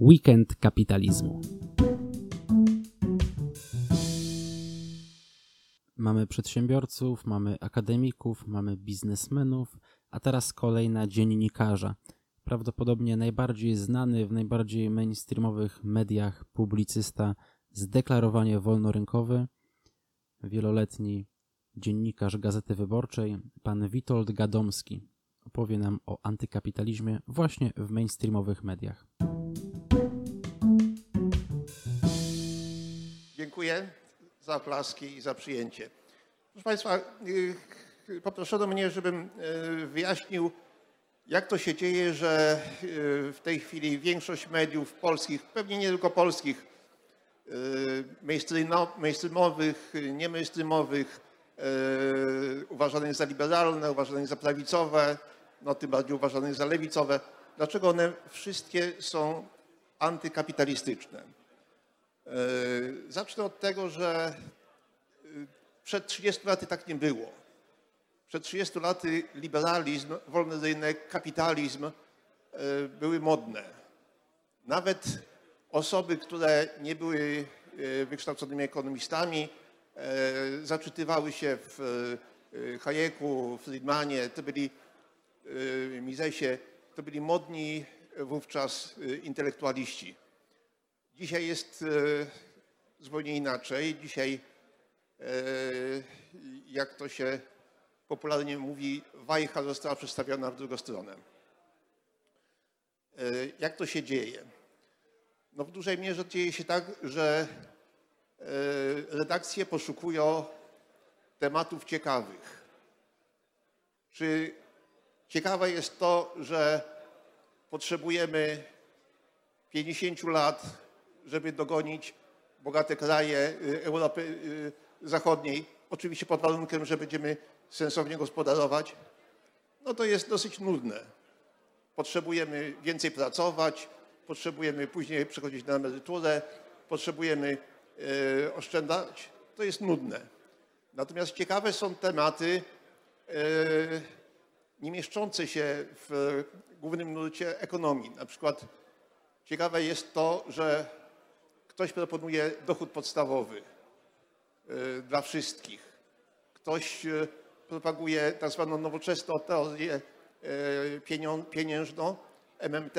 Weekend kapitalizmu. Mamy przedsiębiorców, mamy akademików, mamy biznesmenów, a teraz kolejna dziennikarza. Prawdopodobnie najbardziej znany w najbardziej mainstreamowych mediach publicysta, zdeklarowanie wolnorynkowy, wieloletni dziennikarz Gazety Wyborczej, pan Witold Gadomski opowie nam o antykapitalizmie właśnie w mainstreamowych mediach. Dziękuję za oklaski i za przyjęcie. Proszę Państwa, y, poproszono mnie, żebym y, wyjaśnił, jak to się dzieje, że y, w tej chwili większość mediów polskich, pewnie nie tylko polskich, mainstreamowych, nie mainstreamowych, uważanych za liberalne, uważanych za prawicowe, no tym bardziej uważanych za lewicowe, dlaczego one wszystkie są antykapitalistyczne? Zacznę od tego, że przed 30 laty tak nie było. Przed 30 laty liberalizm, wolny rynek, kapitalizm e, były modne. Nawet osoby, które nie były e, wykształconymi ekonomistami, e, zaczytywały się w Hayeku, Friedmanie, to byli Mizesie, to byli modni wówczas intelektualiści. Dzisiaj jest zupełnie inaczej. Dzisiaj E, jak to się popularnie mówi, wajcha została przestawiona w drugą stronę. E, jak to się dzieje? No w dużej mierze dzieje się tak, że e, redakcje poszukują tematów ciekawych. Czy ciekawe jest to, że potrzebujemy 50 lat, żeby dogonić bogate kraje Europy zachodniej, oczywiście pod warunkiem, że będziemy sensownie gospodarować, no to jest dosyć nudne. Potrzebujemy więcej pracować, potrzebujemy później przechodzić na emeryturę, potrzebujemy e, oszczędzać. To jest nudne. Natomiast ciekawe są tematy e, nie mieszczące się w głównym nurcie ekonomii. Na przykład ciekawe jest to, że ktoś proponuje dochód podstawowy. E, dla wszystkich. Ktoś e, propaguje tak zwaną nowoczesną teorię e, pieniężną, MMT,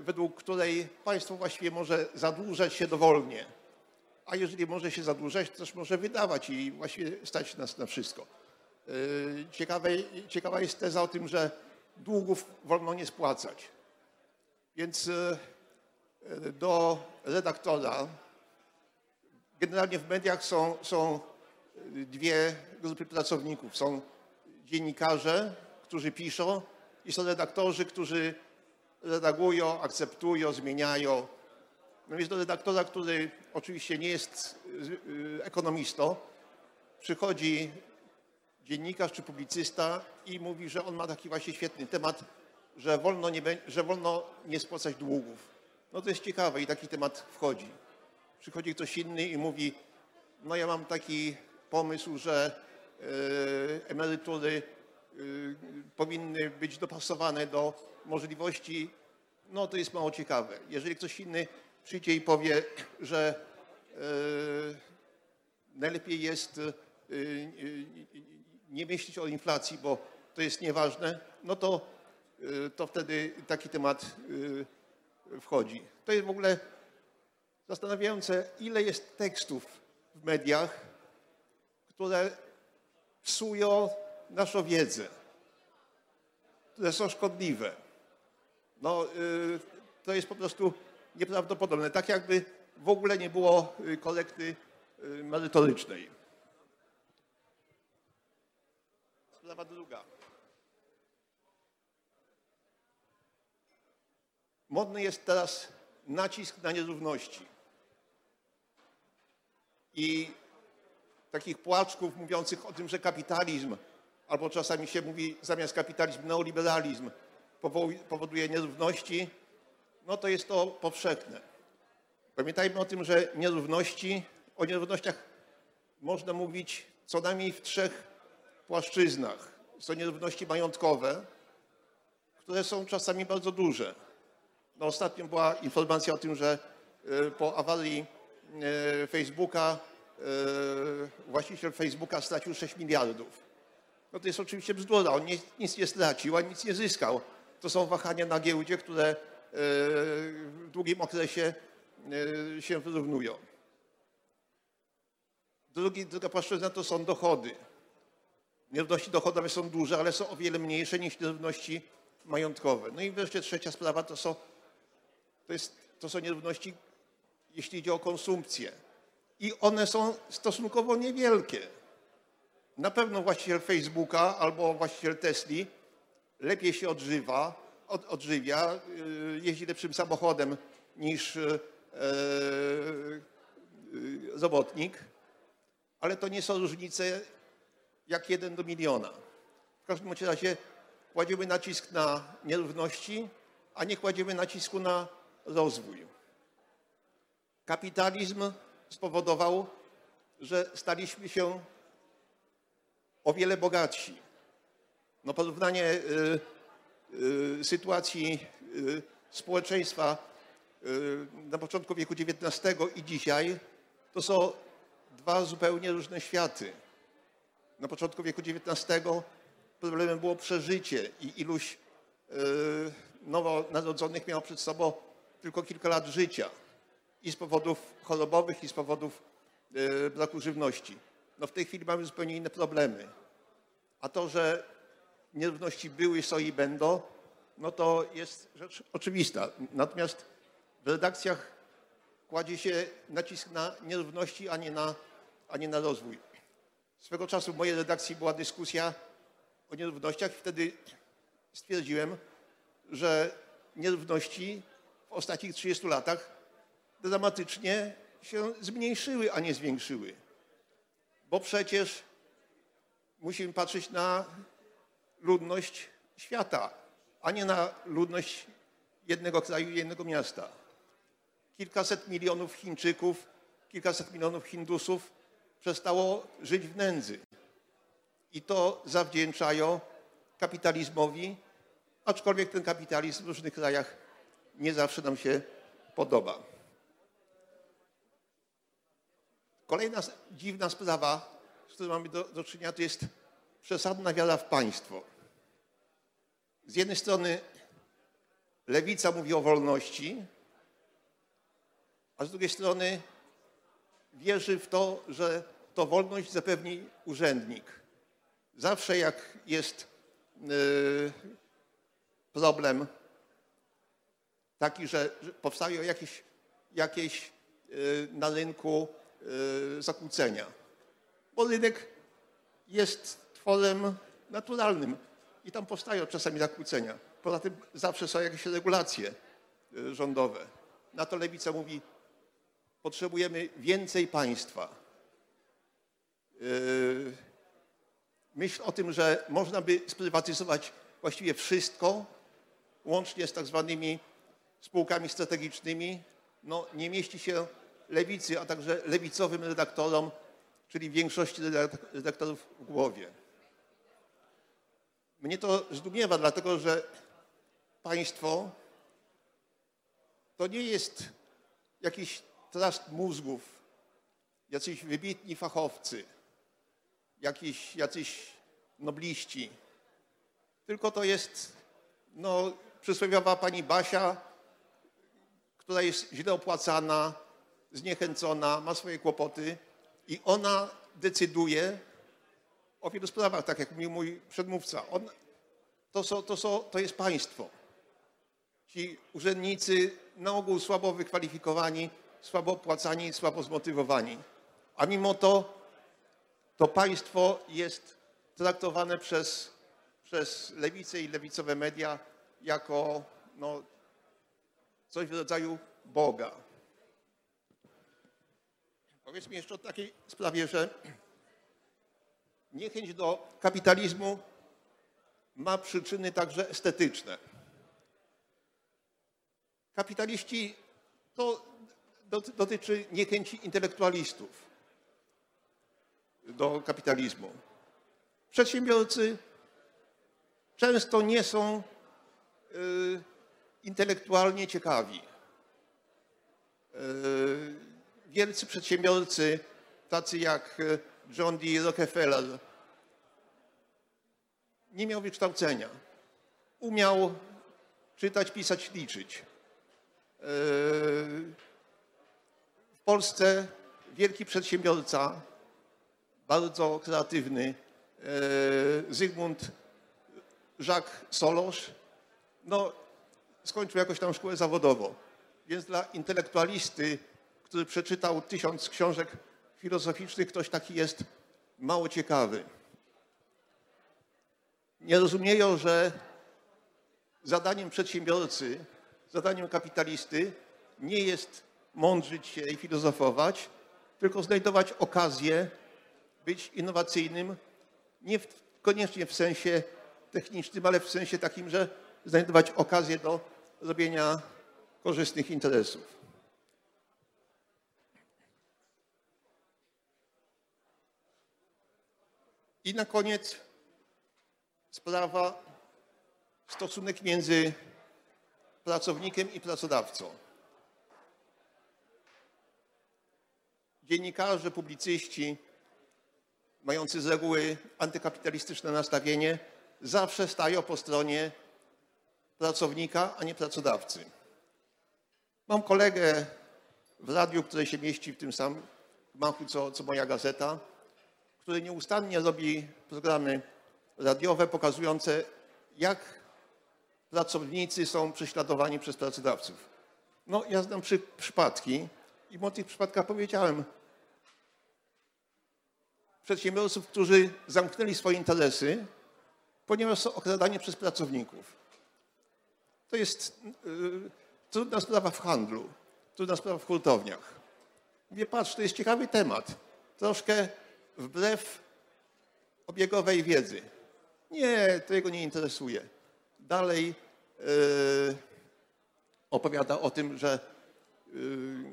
według której państwo właściwie może zadłużać się dowolnie. A jeżeli może się zadłużać, to też może wydawać i właściwie stać nas na wszystko. Ciekawe, ciekawa jest teza o tym, że długów wolno nie spłacać. Więc do redaktora Generalnie w mediach są, są dwie grupy pracowników. Są dziennikarze, którzy piszą i są redaktorzy, którzy redagują, akceptują, zmieniają. No jest do redaktora, który oczywiście nie jest y, ekonomistą, przychodzi dziennikarz czy publicysta i mówi, że on ma taki właśnie świetny temat, że wolno nie, że wolno nie spłacać długów. No to jest ciekawe i taki temat wchodzi przychodzi ktoś inny i mówi, no ja mam taki pomysł, że e, emerytury e, powinny być dopasowane do możliwości, no to jest mało ciekawe. Jeżeli ktoś inny przyjdzie i powie, że e, najlepiej jest nie myśleć o inflacji, bo to jest nieważne, no to, to wtedy taki temat wchodzi. To jest w ogóle zastanawiające, ile jest tekstów w mediach, które psują naszą wiedzę, które są szkodliwe. No, y, to jest po prostu nieprawdopodobne. Tak jakby w ogóle nie było y, kolekty y, merytorycznej. Sprawa druga. Modny jest teraz nacisk na nierówności i takich płaczków mówiących o tym, że kapitalizm, albo czasami się mówi zamiast kapitalizm neoliberalizm powoduje nierówności, no to jest to powszechne. Pamiętajmy o tym, że nierówności, o nierównościach można mówić co najmniej w trzech płaszczyznach. Są nierówności majątkowe, które są czasami bardzo duże. No, ostatnio była informacja o tym, że e, po awarii e, Facebooka e, właściciel Facebooka stracił 6 miliardów. No to jest oczywiście bzdura. On nic nie stracił, ani nic nie zyskał. To są wahania na giełdzie, które w długim okresie się wyrównują. Drugi, druga płaszczyzna to są dochody. Nierówności dochodowe są duże, ale są o wiele mniejsze niż nierówności majątkowe. No i wreszcie trzecia sprawa to są, to jest, to są nierówności, jeśli idzie o konsumpcję. I one są stosunkowo niewielkie. Na pewno właściciel Facebooka albo właściciel Tesli lepiej się odżywa, od, odżywia, y, jeździ lepszym samochodem niż e, robotnik, ale to nie są różnice jak jeden do miliona. W każdym razie kładziemy nacisk na nierówności, a nie kładziemy nacisku na rozwój. Kapitalizm spowodował, że staliśmy się o wiele bogatsi. No porównanie y, y, sytuacji y, społeczeństwa y, na początku wieku XIX i dzisiaj to są dwa zupełnie różne światy. Na początku wieku XIX problemem było przeżycie i iluś yy, nowonarodzonych miało przed sobą tylko kilka lat życia i z powodów chorobowych, i z powodów yy, braku żywności. No w tej chwili mamy zupełnie inne problemy. A to, że nierówności były, są i będą, no to jest rzecz oczywista. Natomiast w redakcjach kładzie się nacisk na nierówności, a nie na, a nie na rozwój. Swego czasu w mojej redakcji była dyskusja o nierównościach. Wtedy stwierdziłem, że nierówności ostatnich 30 latach dramatycznie się zmniejszyły, a nie zwiększyły. Bo przecież musimy patrzeć na ludność świata, a nie na ludność jednego kraju jednego miasta. Kilkaset milionów Chińczyków, kilkaset milionów Hindusów przestało żyć w nędzy. I to zawdzięczają kapitalizmowi, aczkolwiek ten kapitalizm w różnych krajach nie zawsze nam się podoba. Kolejna dziwna sprawa, z którą mamy do, do czynienia, to jest przesadna wiara w państwo. Z jednej strony lewica mówi o wolności, a z drugiej strony wierzy w to, że to wolność zapewni urzędnik. Zawsze jak jest y, problem taki, że powstają jakieś, jakieś y, na rynku y, zakłócenia, bo rynek jest tworem naturalnym i tam powstają czasami zakłócenia. Poza tym zawsze są jakieś regulacje rządowe. Na to lewica mówi, potrzebujemy więcej państwa. Myśl o tym, że można by sprywatyzować właściwie wszystko, łącznie z tak zwanymi spółkami strategicznymi, no, nie mieści się lewicy, a także lewicowym redaktorom, czyli większości redaktorów w głowie. Mnie to zdumiewa, dlatego że państwo to nie jest jakiś trust mózgów, jacyś wybitni fachowcy, jakiś, jacyś nobliści, tylko to jest no, przysłowiowa pani Basia, która jest źle opłacana, zniechęcona, ma swoje kłopoty i ona decyduje o wielu sprawach, tak jak mówił mój przedmówca. On, to, są, to, są, to jest państwo. Ci urzędnicy na ogół słabo wykwalifikowani, słabo opłacani, słabo zmotywowani. A mimo to to państwo jest traktowane przez, przez lewicę i lewicowe media jako no, coś w rodzaju Boga. Powiedzmy jeszcze o takiej sprawie, że niechęć do kapitalizmu ma przyczyny także estetyczne. Kapitaliści to dotyczy niechęci intelektualistów do kapitalizmu. Przedsiębiorcy często nie są y, intelektualnie ciekawi. E, Wielcy przedsiębiorcy, tacy jak e, John D. Rockefeller, nie miał wykształcenia. Umiał czytać, pisać, liczyć. E, W Polsce wielki przedsiębiorca, bardzo kreatywny, Zygmunt Jacques Solosz, no, skończył jakoś tam szkołę zawodową. Więc dla intelektualisty, który przeczytał tysiąc książek filozoficznych, ktoś taki jest mało ciekawy. Nie rozumieją, że zadaniem przedsiębiorcy, zadaniem kapitalisty nie jest mądrzyć się i filozofować, tylko znajdować okazję być innowacyjnym, nie w, koniecznie w sensie technicznym, ale w sensie takim, że znajdować okazję do robienia korzystnych interesów. I na koniec sprawa, stosunek między pracownikiem i pracodawcą. Dziennikarze, publicyści, mający z reguły antykapitalistyczne nastawienie, zawsze stają po stronie pracownika, a nie pracodawcy. Mam kolegę w radiu, który się mieści w tym samym gmachu co, co moja gazeta, który nieustannie robi programy radiowe pokazujące, jak pracownicy są prześladowani przez pracodawców. No, ja znam przy, przypadki i o tych przypadkach powiedziałem. Przedsiębiorców, którzy zamknęli swoje interesy, ponieważ są okradani przez pracowników. To jest y, trudna sprawa w handlu, trudna sprawa w hurtowniach. Mówię, patrz, to jest ciekawy temat. Troszkę wbrew obiegowej wiedzy. Nie, to jego nie interesuje. Dalej yy, opowiada o tym, że yy,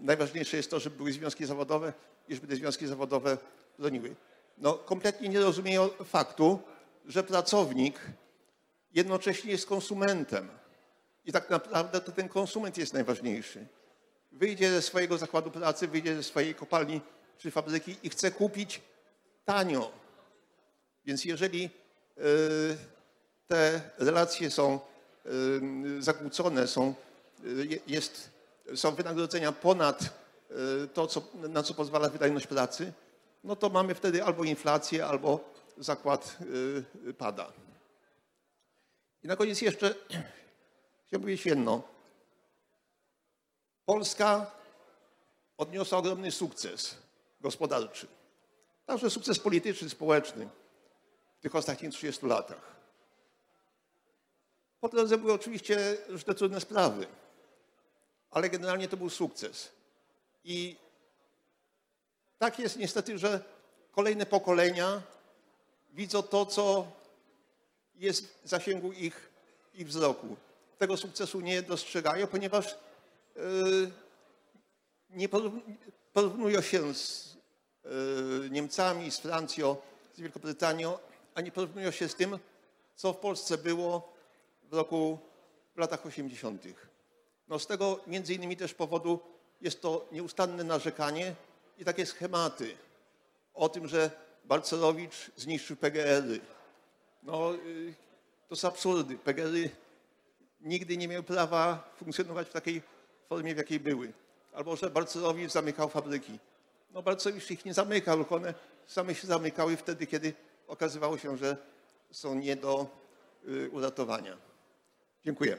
najważniejsze jest to, żeby były związki zawodowe i żeby te związki zawodowe broniły. No, kompletnie nie rozumieją faktu, że pracownik jednocześnie jest konsumentem. I tak naprawdę to ten konsument jest najważniejszy. Wyjdzie ze swojego zakładu pracy, wyjdzie ze swojej kopalni czy fabryki i chce kupić tanio. Więc jeżeli y, te relacje są y, zakłócone, są, y, jest, są wynagrodzenia ponad to, co, na co pozwala wydajność pracy, no to mamy wtedy albo inflację, albo zakład pada. I na koniec jeszcze chciałbym powiedzieć jedno. Polska odniosła ogromny sukces gospodarczy. Także sukces polityczny, społeczny w tych ostatnich 30 latach. Po drodze były oczywiście różne trudne sprawy, ale generalnie to był sukces. I tak jest niestety, że kolejne pokolenia widzą to, co jest w zasięgu ich, ich wzroku. Tego sukcesu nie dostrzegają, ponieważ yy, nie porównują się z yy, Niemcami, z Francją, z Wielkobrytanią, a nie porównują się z tym, co w Polsce było w roku, w latach 80. No z tego między innymi też powodu jest to nieustanne narzekanie i takie schematy o tym, że Balcerowicz zniszczył PGR-y. No yy, to są absurdy. PGR-y nigdy nie miały prawa funkcjonować w takiej formie, w jakiej były. Albo że Balcerowicz zamykał fabryki. No Balcerowicz ich nie zamykał, tylko one same się zamykały wtedy, kiedy okazywało się, że są nie do y, uratowania. Dziękuję.